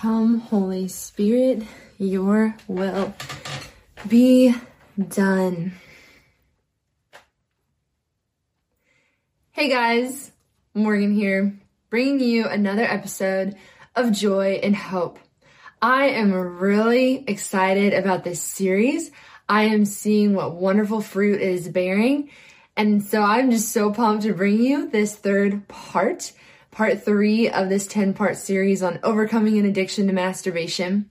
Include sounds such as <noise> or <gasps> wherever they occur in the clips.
Come, Holy Spirit, your will be done. Hey guys, Morgan here, bringing you another episode of Joy and Hope. I am really excited about this series. I am seeing what wonderful fruit it is bearing. And so I'm just so pumped to bring you this third part part three of this 10 part series on overcoming an addiction to masturbation.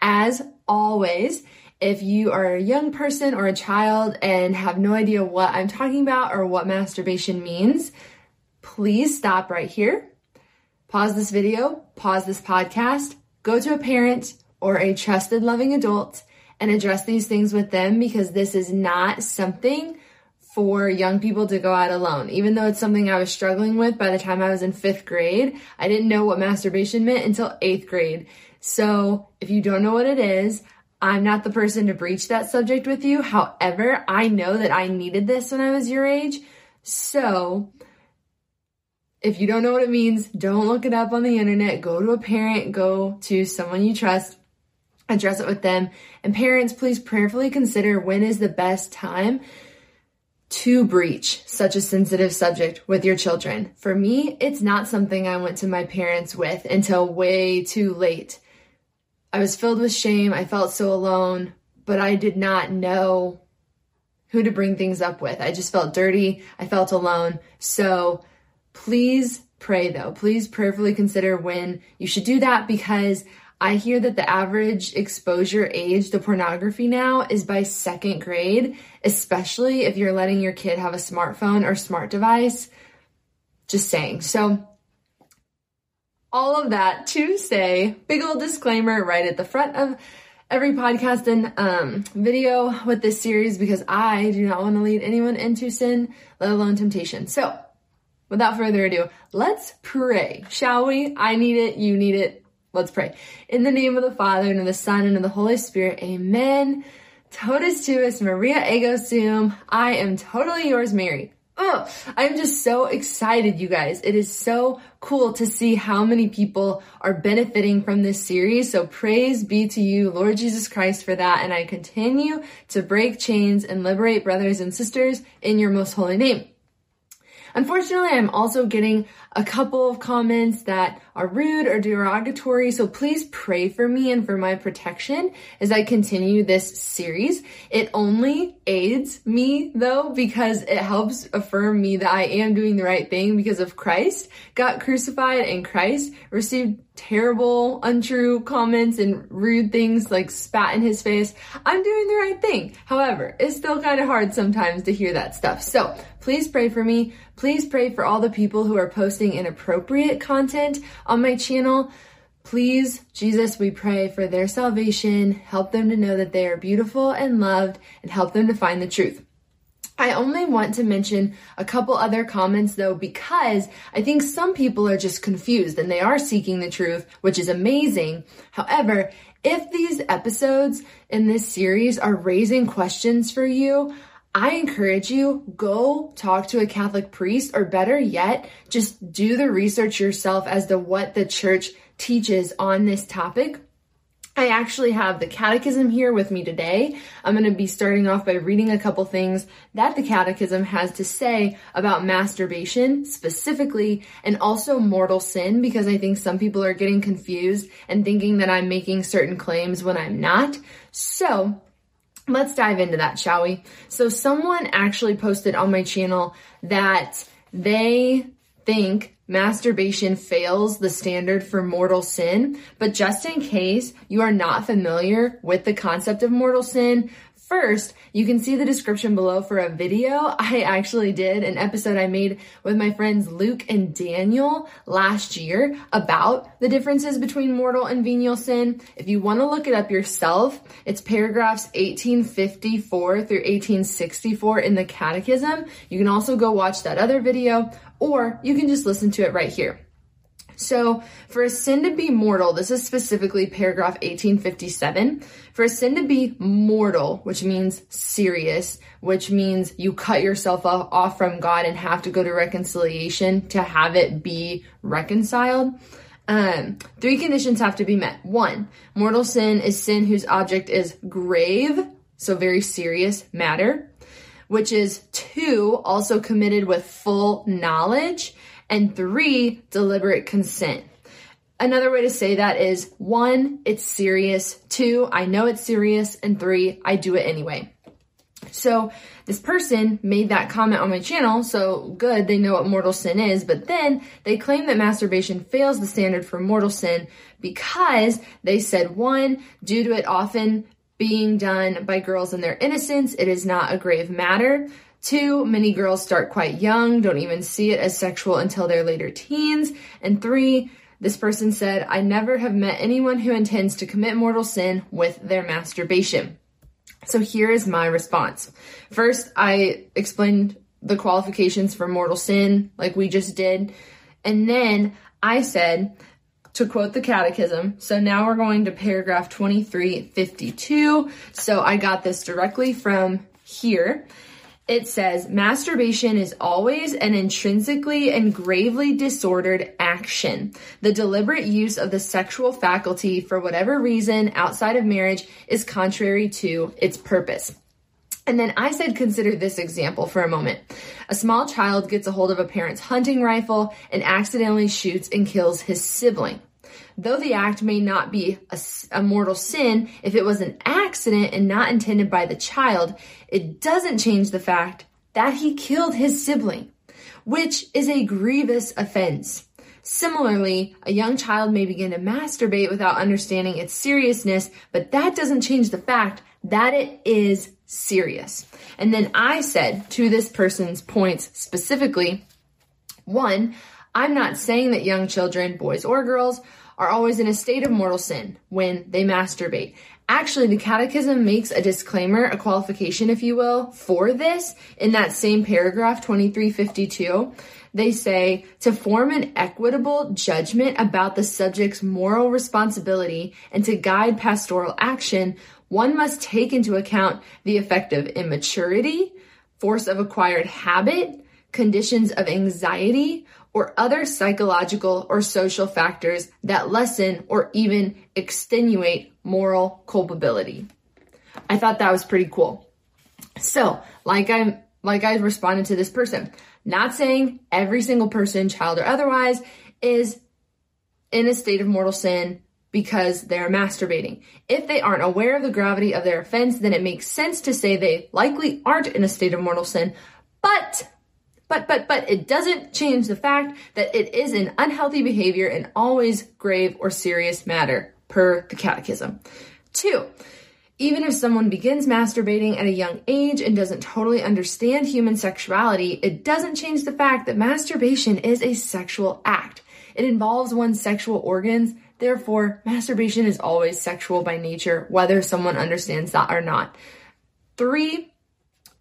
As always, if you are a young person or a child and have no idea what I'm talking about or what masturbation means, please stop right here. Pause this video, pause this podcast, go to a parent or a trusted loving adult and address these things with them because this is not something for young people to go out alone. Even though it's something I was struggling with by the time I was in fifth grade, I didn't know what masturbation meant until eighth grade. So if you don't know what it is, I'm not the person to breach that subject with you. However, I know that I needed this when I was your age. So if you don't know what it means, don't look it up on the internet. Go to a parent, go to someone you trust, address it with them. And parents, please prayerfully consider when is the best time to breach such a sensitive subject with your children. For me, it's not something I went to my parents with until way too late. I was filled with shame. I felt so alone, but I did not know who to bring things up with. I just felt dirty. I felt alone. So please pray though. Please prayerfully consider when you should do that because I hear that the average exposure age to pornography now is by second grade, especially if you're letting your kid have a smartphone or smart device. Just saying. So, all of that to say, big old disclaimer right at the front of every podcast and um, video with this series because I do not want to lead anyone into sin, let alone temptation. So, without further ado, let's pray, shall we? I need it, you need it, Let's pray. In the name of the Father, and of the Son, and of the Holy Spirit, amen. Totus tuus, Maria ego sum. I am totally yours, Mary. Oh, I'm just so excited, you guys. It is so cool to see how many people are benefiting from this series. So praise be to you, Lord Jesus Christ, for that. And I continue to break chains and liberate brothers and sisters in your most holy name. Unfortunately, I'm also getting a couple of comments that are rude or derogatory, so please pray for me and for my protection as I continue this series. It only aids me though because it helps affirm me that I am doing the right thing because of Christ, got crucified in Christ, received terrible, untrue comments and rude things like spat in his face. I'm doing the right thing. However, it's still kind of hard sometimes to hear that stuff. So please pray for me. Please pray for all the people who are posting inappropriate content on my channel. Please, Jesus, we pray for their salvation. Help them to know that they are beautiful and loved and help them to find the truth. I only want to mention a couple other comments though because I think some people are just confused and they are seeking the truth, which is amazing. However, if these episodes in this series are raising questions for you, I encourage you, go talk to a Catholic priest or better yet, just do the research yourself as to what the church teaches on this topic. I actually have the catechism here with me today. I'm going to be starting off by reading a couple things that the catechism has to say about masturbation specifically and also mortal sin because I think some people are getting confused and thinking that I'm making certain claims when I'm not. So let's dive into that, shall we? So someone actually posted on my channel that they think masturbation fails the standard for mortal sin, but just in case you are not familiar with the concept of mortal sin, First, you can see the description below for a video <laughs> I actually did, an episode I made with my friends Luke and Daniel last year about the differences between mortal and venial sin. If you want to look it up yourself, it's paragraphs 1854 through 1864 in the Catechism. You can also go watch that other video, or you can just listen to it right here. So, for a sin to be mortal, this is specifically paragraph 1857. For a sin to be mortal, which means serious, which means you cut yourself off from God and have to go to reconciliation to have it be reconciled. Um, three conditions have to be met. One, mortal sin is sin whose object is grave, so very serious matter, which is two, also committed with full knowledge and three, deliberate consent. Another way to say that is one, it's serious. Two, I know it's serious. And three, I do it anyway. So this person made that comment on my channel, so good, they know what mortal sin is, but then they claim that masturbation fails the standard for mortal sin because they said one, due to it often being done by girls in their innocence, it is not a grave matter. Two, many girls start quite young, don't even see it as sexual until their later teens. And three, this person said, I never have met anyone who intends to commit mortal sin with their masturbation. So here is my response. First, I explained the qualifications for mortal sin, like we just did. And then I said, to quote the catechism, so now we're going to paragraph 2352. So I got this directly from here it says masturbation is always an intrinsically and gravely disordered action. The deliberate use of the sexual faculty for whatever reason outside of marriage is contrary to its purpose. And then I said, consider this example for a moment. A small child gets a hold of a parent's hunting rifle and accidentally shoots and kills his sibling. Though the act may not be a, a, mortal sin, if it was an accident and not intended by the child, it doesn't change the fact that he killed his sibling, which is a grievous offense. Similarly, a young child may begin to masturbate without understanding its seriousness, but that doesn't change the fact that it is serious. And then I said to this person's points specifically, one, I'm not saying that young children, boys or girls, are always in a state of mortal sin when they masturbate. Actually, the Catechism makes a disclaimer, a qualification, if you will, for this in that same paragraph 2352. They say to form an equitable judgment about the subject's moral responsibility and to guide pastoral action, one must take into account the effect of immaturity, force of acquired habit, conditions of anxiety, or other psychological or social factors that lessen or even extenuate moral culpability. I thought that was pretty cool. So, like I'm like I responded to this person, not saying every single person, child or otherwise, is in a state of mortal sin because they're masturbating. If they aren't aware of the gravity of their offense, then it makes sense to say they likely aren't in a state of mortal sin, but but, but, but it doesn't change the fact that it is an unhealthy behavior and always grave or serious matter per the catechism. Two, even if someone begins masturbating at a young age and doesn't totally understand human sexuality, it doesn't change the fact that masturbation is a sexual act. It involves one's sexual organs. Therefore, masturbation is always sexual by nature, whether someone understands that or not. Three,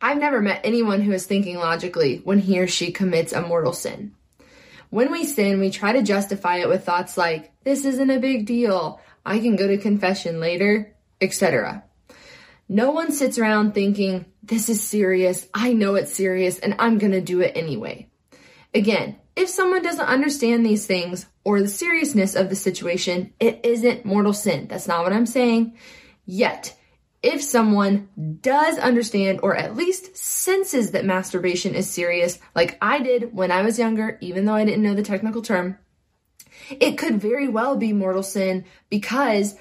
I've never met anyone who is thinking logically when he or she commits a mortal sin. When we sin, we try to justify it with thoughts like, this isn't a big deal, I can go to confession later, etc. No one sits around thinking, this is serious, I know it's serious, and I'm gonna do it anyway. Again, if someone doesn't understand these things or the seriousness of the situation, it isn't mortal sin. That's not what I'm saying. Yet, if someone does understand or at least senses that masturbation is serious, like I did when I was younger, even though I didn't know the technical term, it could very well be mortal sin because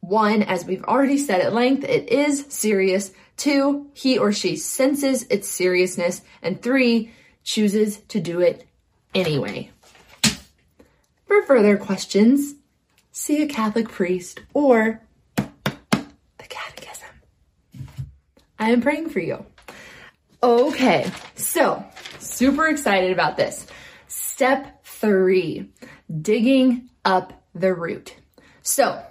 one, as we've already said at length, it is serious. Two, he or she senses its seriousness. And three, chooses to do it anyway. For further questions, see a Catholic priest or I am praying for you. Okay, so super excited about this. Step three, digging up the root. So,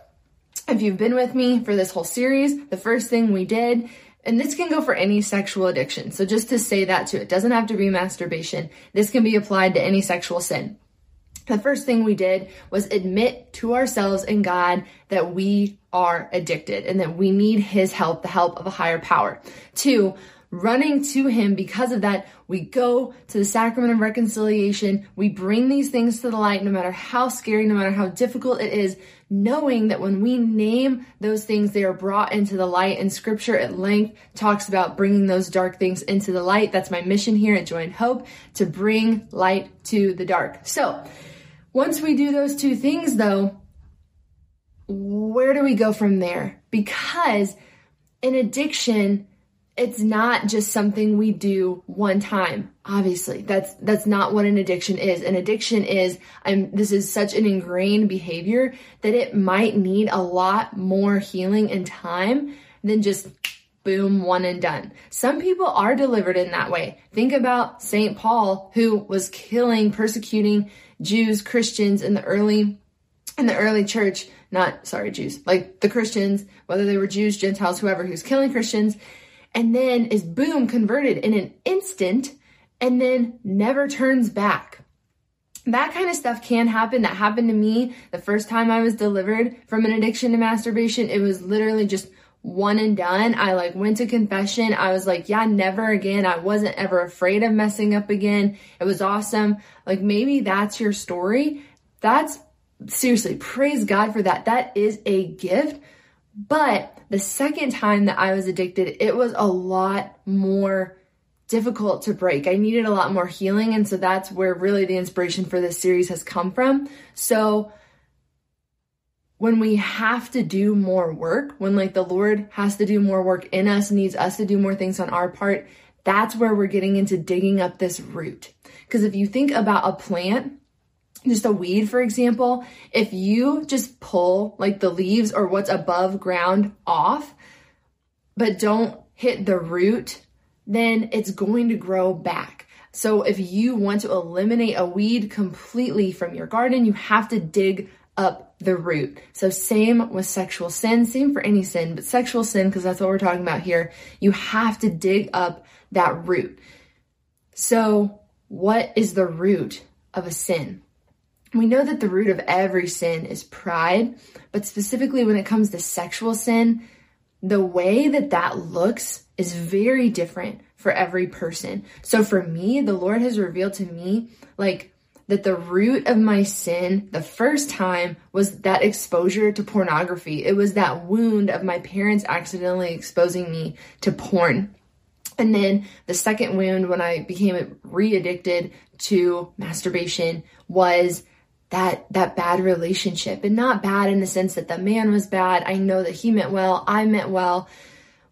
if you've been with me for this whole series, the first thing we did, and this can go for any sexual addiction. So just to say that too, it doesn't have to be masturbation. This can be applied to any sexual sin. The first thing we did was admit to ourselves and God that we are addicted and that we need His help, the help of a higher power. Two, running to him because of that we go to the sacrament of reconciliation. We bring these things to the light no matter how scary no matter how difficult it is knowing that when we name those things they are brought into the light. And scripture at length talks about bringing those dark things into the light. That's my mission here at joy and hope to bring light to the dark. So once we do those two things though where do we go from there because an addiction it's not just something we do one time. Obviously, that's that's not what an addiction is. An addiction is I'm this is such an ingrained behavior that it might need a lot more healing and time than just boom one and done. Some people are delivered in that way. Think about St. Paul who was killing, persecuting Jews, Christians in the early in the early church, not sorry Jews, like the Christians, whether they were Jews, Gentiles, whoever who's killing Christians and then is boom converted in an instant and then never turns back. That kind of stuff can happen. That happened to me the first time I was delivered from an addiction to masturbation. It was literally just one and done. I like went to confession. I was like, yeah, never again. I wasn't ever afraid of messing up again. It was awesome. Like maybe that's your story. That's seriously, praise God for that. That is a gift. But the second time that I was addicted, it was a lot more difficult to break. I needed a lot more healing. And so that's where really the inspiration for this series has come from. So when we have to do more work, when like the Lord has to do more work in us, needs us to do more things on our part, that's where we're getting into digging up this root. Because if you think about a plant, just a weed, for example, if you just pull like the leaves or what's above ground off, but don't hit the root, then it's going to grow back. So if you want to eliminate a weed completely from your garden, you have to dig up the root. So same with sexual sin, same for any sin, but sexual sin, because that's what we're talking about here, you have to dig up that root. So what is the root of a sin? We know that the root of every sin is pride, but specifically when it comes to sexual sin, the way that that looks is very different for every person. So for me, the Lord has revealed to me like that the root of my sin the first time was that exposure to pornography. It was that wound of my parents accidentally exposing me to porn. And then the second wound when I became re addicted to masturbation was that that bad relationship. And not bad in the sense that the man was bad. I know that he meant well. I meant well.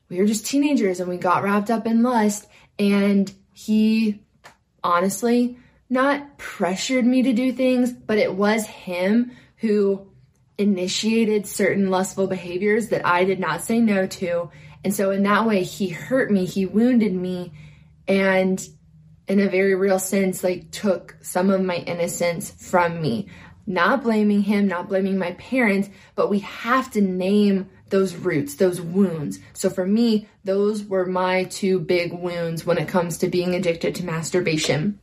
We were just teenagers and we got wrapped up in lust. And he honestly not pressured me to do things but it was him who initiated certain lustful behaviors that i did not say no to and so in that way he hurt me he wounded me and in a very real sense, like took some of my innocence from me. Not blaming him, not blaming my parents, but we have to name those roots, those wounds. So for me, those were my two big wounds when it comes to being addicted to masturbation.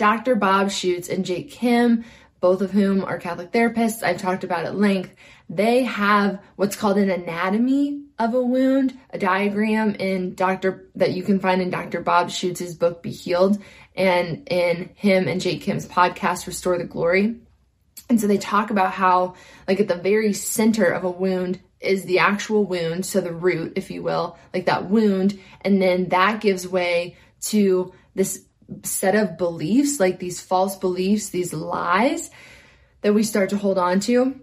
Dr. Bob Schuchts and Jake Khym, both of whom are Catholic therapists, I've talked about at length, they have what's called an anatomy of a wound, a diagram in Dr. that you can find in Dr. Bob Schuchts' book Be Healed and in him and Jake Khym's podcast Restore the Glory. And so they talk about how like at the very center of a wound is the actual wound, so the root, if you will, like that wound, and then that gives way to this set of beliefs, like these false beliefs, these lies that we start to hold on to.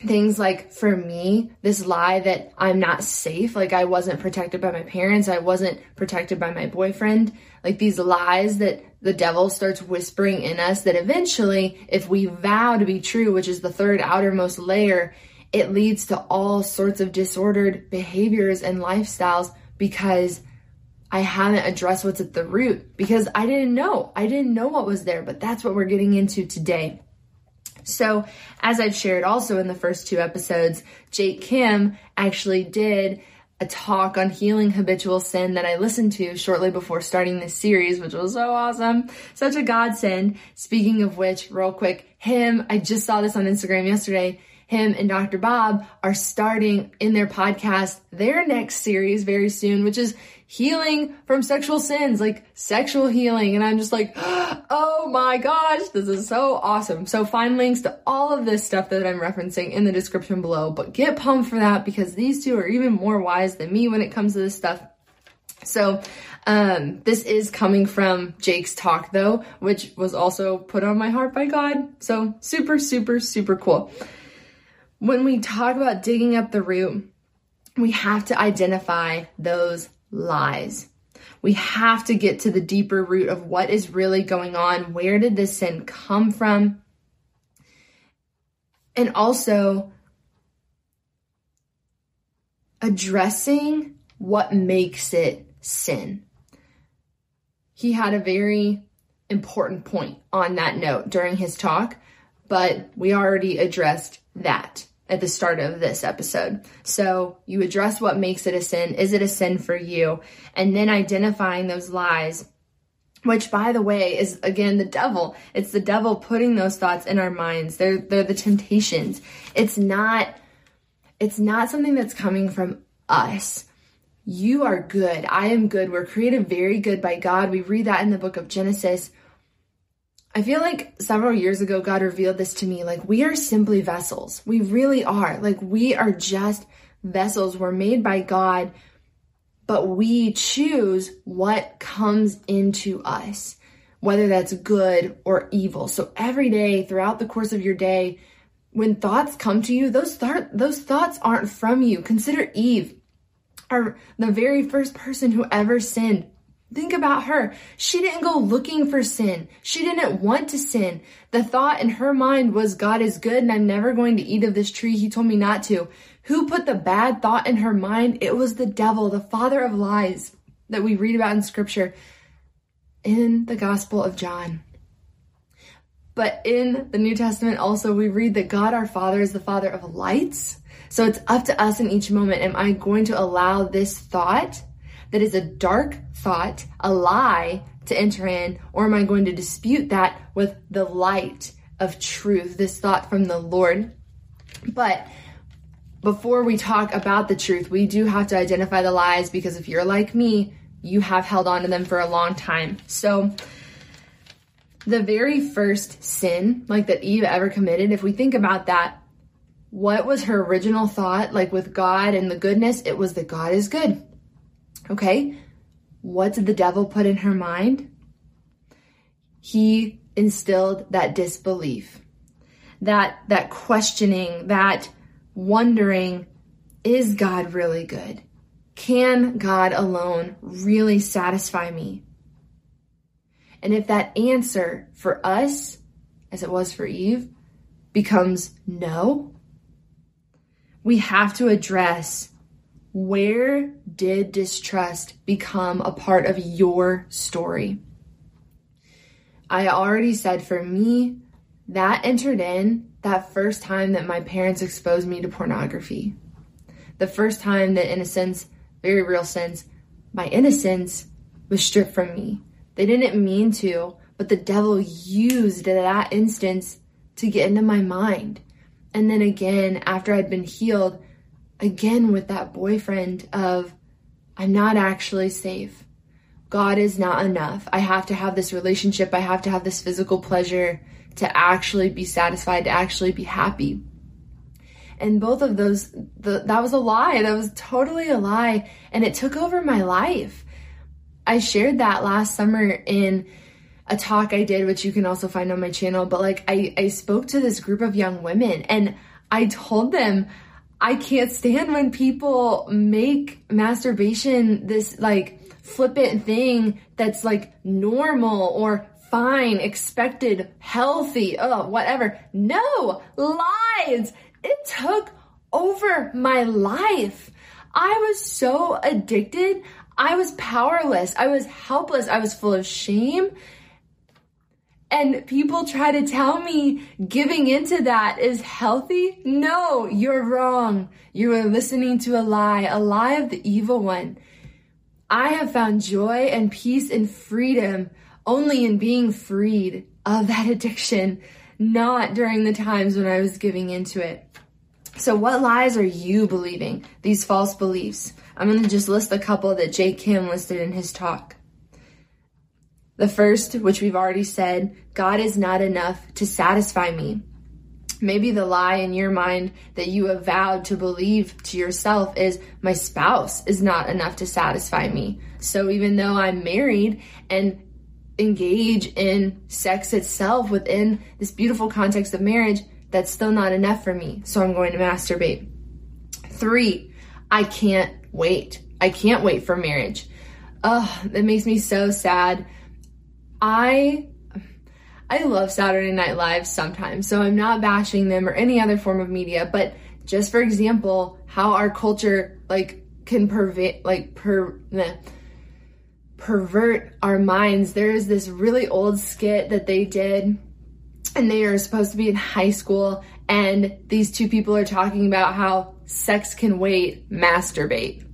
Things like for me this lie that i'm not safe like i wasn't protected by my parents i wasn't protected by my boyfriend like these lies that the devil starts whispering in us that eventually if we vow to be true which is the third outermost layer it leads to all sorts of disordered behaviors and lifestyles because I haven't addressed what's at the root because I didn't know. I didn't know what was there, but that's what we're getting into today. So, as I've shared also in the first two episodes, Jake Khym actually did a talk on healing habitual sin that I listened to shortly before starting this series, which was so awesome. Such a godsend. Speaking of which, real quick, him, I just saw this on Instagram yesterday him and Dr. Bob are starting in their podcast their next series very soon, which is healing from sexual sins, like sexual healing. And I'm just like, <gasps> oh my gosh, this is so awesome. So find links to all of this stuff that I'm referencing in the description below, but get pumped for that because these two are even more wise than me when it comes to this stuff. So, um, this is coming from Jake's talk though, which was also put on my heart by God. So super, super, super cool when we talk about digging up the root, we have to identify those lies. We have to get to the deeper root of what is really going on. Where did this sin come from? And also addressing what makes it sin. He had a very important point on that note during his talk, but we already addressed that at the start of this episode. So you address what makes it a sin. Is it a sin for you? And then identifying those lies, which by the way is again the devil. It's the devil putting those thoughts in our minds. They're, they're the temptations. It's not, it's not something that's coming from us. You are good. I am good. We're created very good by God. We read that in the book of Genesis. I feel like several years ago, God revealed this to me. Like, we are simply vessels. We really are. Like, we are just vessels. We're made by God, but we choose what comes into us, whether that's good or evil. So every day, throughout the course of your day, when thoughts come to you, those thought those thoughts aren't from you. Consider Eve, our the very first person who ever sinned. Think about her. She didn't go looking for sin. She didn't want to sin. The thought in her mind was, God is good and I'm never going to eat of this tree. He told me not to. Who put the bad thought in her mind? It was the devil, the father of lies that we read about in scripture in the Gospel of John. But in the New Testament also, we read that God our Father is the Father of lights. So it's up to us in each moment. Am I going to allow this thought that is a dark thought, a lie to enter in, or am I going to dispute that with the light of truth, this thought from the Lord? But before we talk about the truth, we do have to identify the lies because if you're like me, you have held on to them for a long time. So, the very first sin, like that Eve ever committed, if we think about that, what was her original thought? Like with God and the goodness, it was that God is good. Okay? What did the devil put in her mind? He instilled that disbelief, that, that questioning, that wondering, is God really good? Can God alone really satisfy me? And if that answer for us, as it was for Eve, becomes no, we have to address where did distrust become a part of your story? I already said for me, that entered in that first time that my parents exposed me to pornography. The first time that, in a sense, very real sense, my innocence was stripped from me. They didn't mean to, but the devil used that instance to get into my mind. And then again, after I'd been healed, again with that boyfriend of, I'm not actually safe. God is not enough. I have to have this relationship. I have to have this physical pleasure to actually be satisfied, to actually be happy. And both of those, the, that was a lie. That was totally a lie. And it took over my life. I shared that last summer in a talk I did, which you can also find on my channel. But like, I, I spoke to this group of young women and I told them I can't stand when people make masturbation this like flippant thing that's like normal or fine, expected, healthy, oh, whatever. No, lies. It took over my life. I was so addicted. I was powerless. I was helpless. I was full of shame. And people try to tell me giving into that is healthy. No, you're wrong. You are listening to a lie, a lie of the evil one. I have found joy and peace and freedom only in being freed of that <laughs> addiction, not during the times when I was giving into it. So what lies are you believing? These false beliefs. I'm going to just list a couple that Jake Khym listed in his talk. The first, which we've already said, God is not enough to satisfy me. Maybe the lie in your mind that you have vowed to believe to yourself is my spouse is not enough to satisfy me. So even though I'm married and engage in sex itself within this beautiful context of marriage, that's still not enough for me. So I'm going to masturbate. Three, I can't wait. I can't wait for marriage. Oh, that makes me so sad. I I love Saturday Night Live sometimes, so I'm not bashing them or any other form of media, but just for example, how our culture like can pervade like per meh, pervert our minds. There is this really old skit that they did and they are supposed to be in high school and these two people are talking about how sex can wait, masturbate.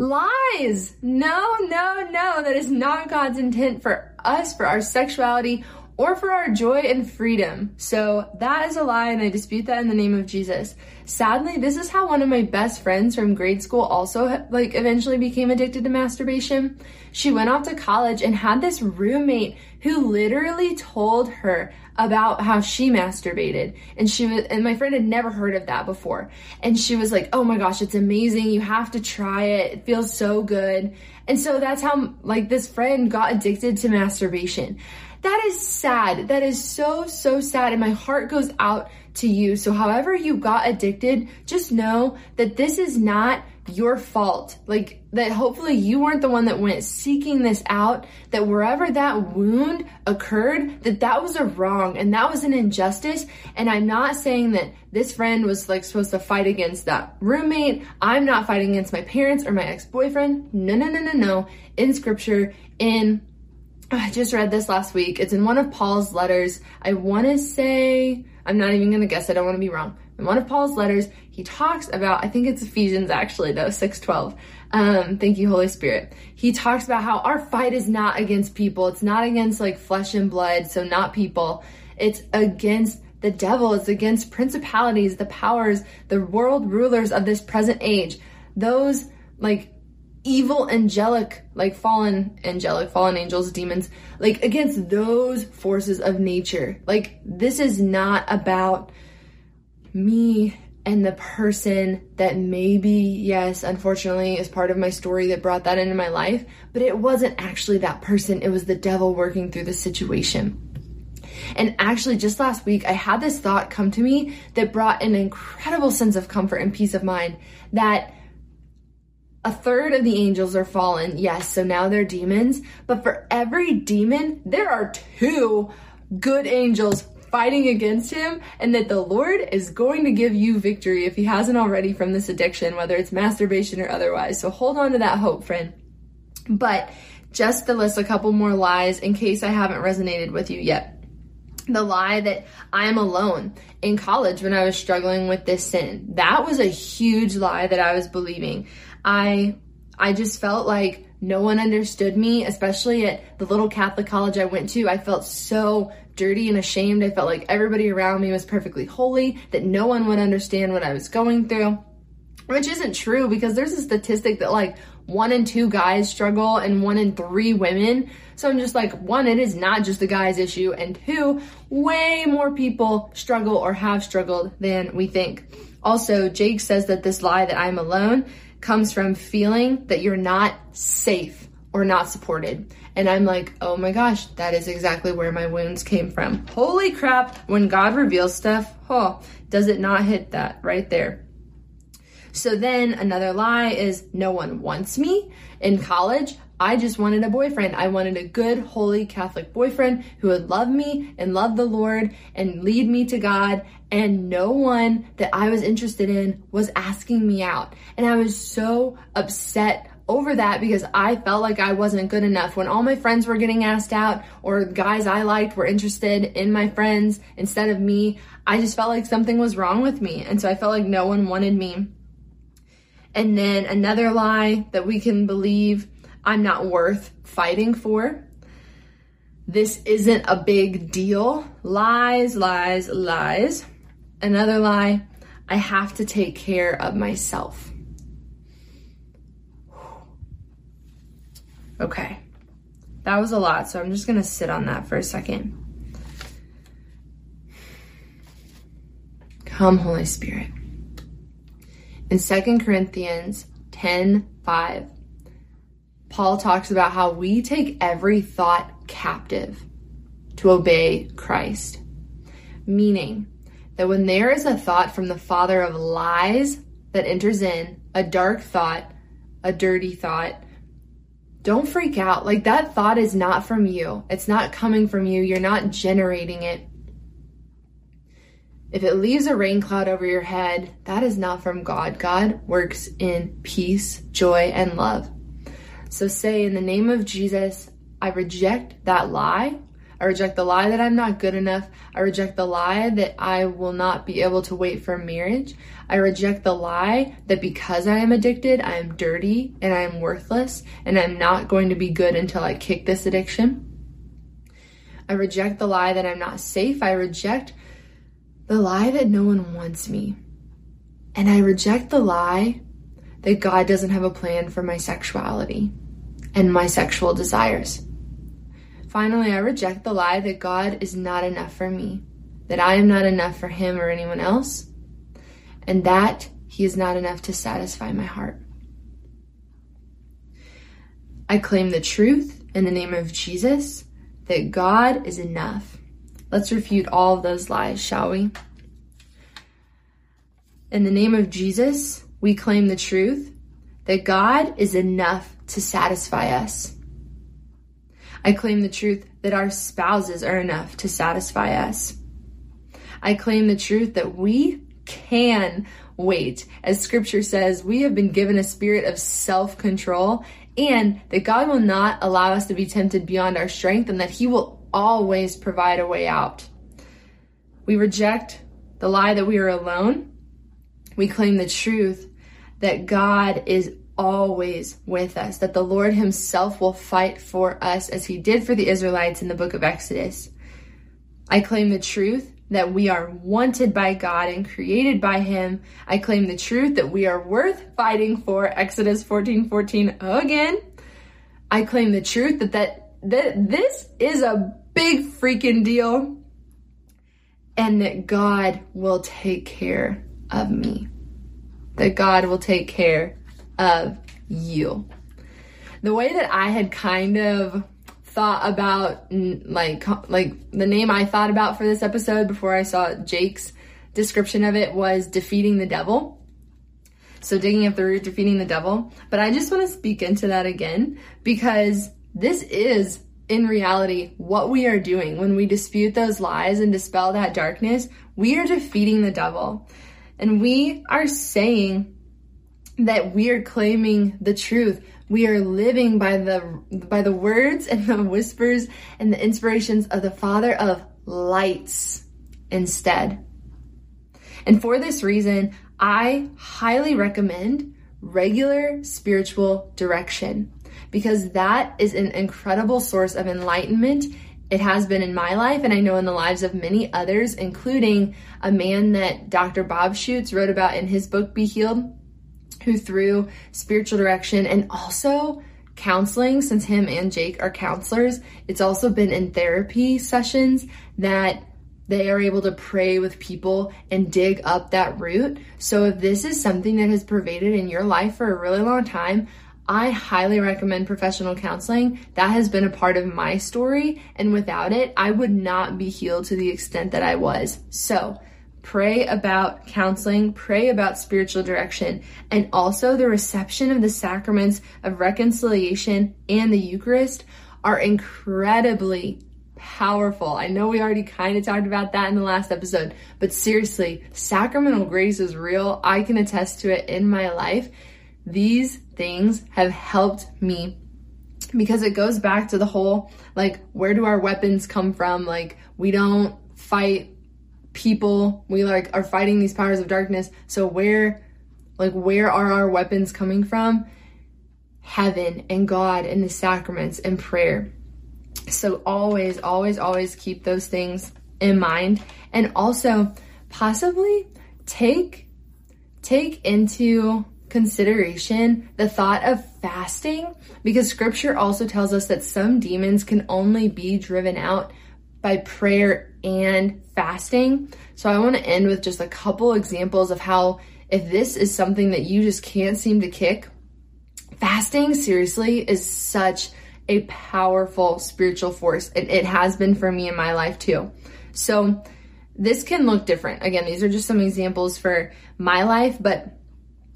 Lies! No, no, no, that is not God's intent for us, for our sexuality, or for our joy and freedom. So that is a lie and I dispute that in the name of Jesus. Sadly, this is how one of my best friends from grade school also like eventually became addicted to masturbation. She went off to college and had this roommate who literally told her about how she masturbated. And she was and my friend had never heard of that before. And she was like oh my gosh it's amazing. You have to try it. It feels so good. And so that's how like this friend got addicted to masturbation. That is sad. That is so so sad. And my heart goes out to you so however you got addicted just know that this is not your fault. Like that hopefully you weren't the one that went seeking this out, that wherever that wound occurred, that that was a wrong and that was an injustice. And I'm not saying that this friend was like supposed to fight against that roommate. I'm not fighting against my parents or my ex-boyfriend. No, no, no, no, no. In scripture, in I just read this last week. It's in one of Paul's letters. I want to say, I'm not even to guess. I don't want to be wrong. In one of Paul's letters, he talks about, I think it's Ephesians actually though, 612. Um, thank you, Holy Spirit. He talks about how our fight is not against people. It's not against like flesh and blood. So not people. It's against the devil. It's against principalities, the powers, the world rulers of this present age. Those like evil angelic, like fallen angelic, fallen angels, demons, like against those forces of nature. Like this is not about me and the person that maybe, yes, unfortunately is part of my story that brought that into my life, but it wasn't actually that person. It was the devil working through the situation. And actually, just last week, I had this thought come to me that brought an incredible sense of comfort and peace of mind that a third of the angels are fallen. Yes, so now they're demons. But for every demon, there are two good angels fighting against him and that the Lord is going to give you victory if he hasn't already from this addiction, whether it's masturbation or otherwise. So hold on to that hope, friend. But just to list a couple more lies in case I haven't resonated with you yet. The lie that I am alone in college when I was struggling with this sin. That was a huge lie that I was believing. I I just felt like no one understood me, especially at the little Catholic college I went to. I felt so dirty and ashamed. I felt like everybody around me was perfectly holy, that no one would understand what I was going through. Which isn't true because there's a statistic that like one in two guys struggle and one in three women. So I'm just like, one, it is not just a guy's issue, and two, way more people struggle or have struggled than we think. Also, Jake says that this lie that I'm alone comes from feeling that you're not safe or not supported. And I'm like, oh my gosh, that is exactly where my wounds came from. Holy crap, when God reveals stuff, oh, does it not hit that right there? So then another lie is no one wants me. In college, I just wanted a boyfriend. I wanted a good, holy Catholic boyfriend who would love me and love the Lord and lead me to God. And no one that I was interested in was asking me out. And I was so upset over that because I felt like I wasn't good enough. When all my friends were getting asked out or guys I liked were interested in my friends instead of me, I just felt like something was wrong with me. And so I felt like no one wanted me. And then another lie that we can believe I'm not worth fighting for. This isn't a big deal. Lies, lies, lies. Another lie, I have to take care of myself. Okay, that was a lot, so I'm just gonna sit on that for a second. Come, Holy Spirit. In 2 Corinthians 10 5, Paul talks about how we take every thought captive to obey Christ. Meaning that when there is a thought from the father of lies that enters in, a dark thought, a dirty thought, don't freak out. Like that thought is not from you. It's not coming from you. You're not generating it. If it leaves a rain cloud over your head, that is not from God. God works in peace, joy, and love. So say, in the name of Jesus, I reject that lie. I reject the lie that I'm not good enough. I reject the lie that I will not be able to wait for marriage. I reject the lie that because I am addicted, I am dirty and I am worthless and I'm not going to be good until I kick this addiction. I reject the lie that I'm not safe. I reject the lie that no one wants me. And I reject the lie that God doesn't have a plan for my sexuality and my sexual desires. Finally, I reject the lie that God is not enough for me, that I am not enough for Him or anyone else, and that He is not enough to satisfy my heart. I claim the truth in the name of Jesus that God is enough. Let's refute all of those lies, shall we? In the name of Jesus, we claim the truth that God is enough to satisfy us. I claim the truth that our spouses are enough to satisfy us. I claim the truth that we can wait. As scripture says, we have been given a spirit of self control and that God will not allow us to be tempted beyond our strength and that He will always provide a way out. We reject the lie that we are alone. We claim the truth that God is always with us, that the Lord Himself will fight for us as He did for the Israelites in the book of Exodus. I claim the truth that we are wanted by God and created by Him. I claim the truth that we are worth fighting for, Exodus 14 14 again. I claim the truth that, that, that this is a big freaking deal and that God will take care of me that God will take care of you. The way that I had kind of thought about like like the name I thought about for this episode before I saw Jake's description of it was defeating the devil. So digging up the root, defeating the devil. But I just want to speak into that again because this is in reality what we are doing when we dispute those lies and dispel that darkness. We are defeating the devil. And we are saying that we are claiming the truth. We are living by the by the words and the whispers and the inspirations of the Father of lights instead. And for this reason, I highly recommend regular spiritual direction because that is an incredible source of enlightenment it has been in my life, and I know in the lives of many others, including a man that Dr. Bob Schuchts wrote about in his book, Be Healed, who through spiritual direction and also counseling, since him and Jake are counselors, it's also been in therapy sessions that they are able to pray with people and dig up that root. So if this is something that has pervaded in your life for a really long time, I highly recommend professional counseling. That has been a part of my story, and without it, I would not be healed to the extent that I was. So, pray about counseling, pray about spiritual direction, and also the reception of the sacraments of reconciliation and the Eucharist are incredibly powerful. I know we already kind of talked about that in the last episode, but seriously, sacramental grace is real. I can attest to it in my life. These things have helped me because it goes back to the whole like, where do our weapons come from? Like, we don't fight people, we like are fighting these powers of darkness. So, where, like, where are our weapons coming from? Heaven and God and the sacraments and prayer. So always, always, always keep those things in mind. And also possibly take take into consideration the thought of fasting because scripture also tells us that some demons can only be driven out by prayer and fasting. So I want to end with just a couple examples of how if this is something that you just can't seem to kick, fasting seriously is such a powerful spiritual force. and it has been for me in my life too. So this can look different. Again, these are just some examples for my life, but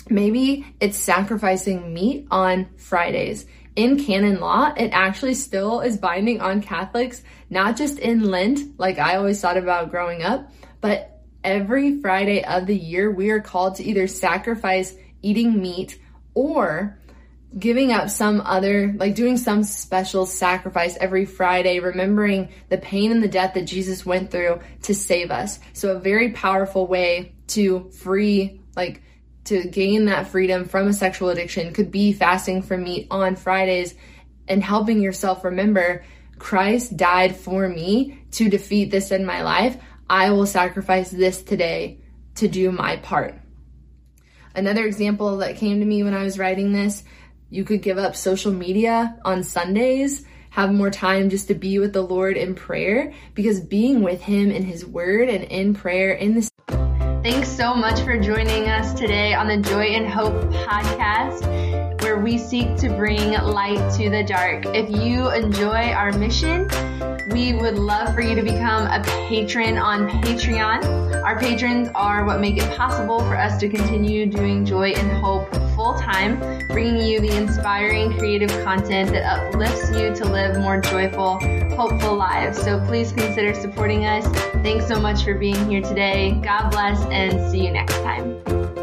maybe it's sacrificing meat on Fridays. In canon law, it actually still is binding on Catholics, not just in Lent, like I always thought about growing up, but every Friday of the year, we are called to either sacrifice eating meat or giving up some other, like doing some special sacrifice every Friday, remembering the pain and the death that Jesus went through to save us. So a very powerful way to free, like, to gain that freedom from a sexual addiction could be fasting from meat on Fridays and helping yourself remember Christ died for me to defeat this in my life. I will sacrifice this today to do my part. Another example that came to me when I was writing this you could give up social media on Sundays, have more time just to be with the Lord in prayer because being with Him in His Word and in prayer in this. Thanks so much for joining us today on the Joy in Hope podcast, we seek to bring light to the dark. If you enjoy our mission, we would love for you to become a patron on Patreon. Our patrons are what make it possible for us to continue doing Joy in Hope full time, bringing you the inspiring creative content that uplifts you to live more joyful, hopeful lives. So please consider supporting us. Thanks so much for being here today. God bless and see you next time.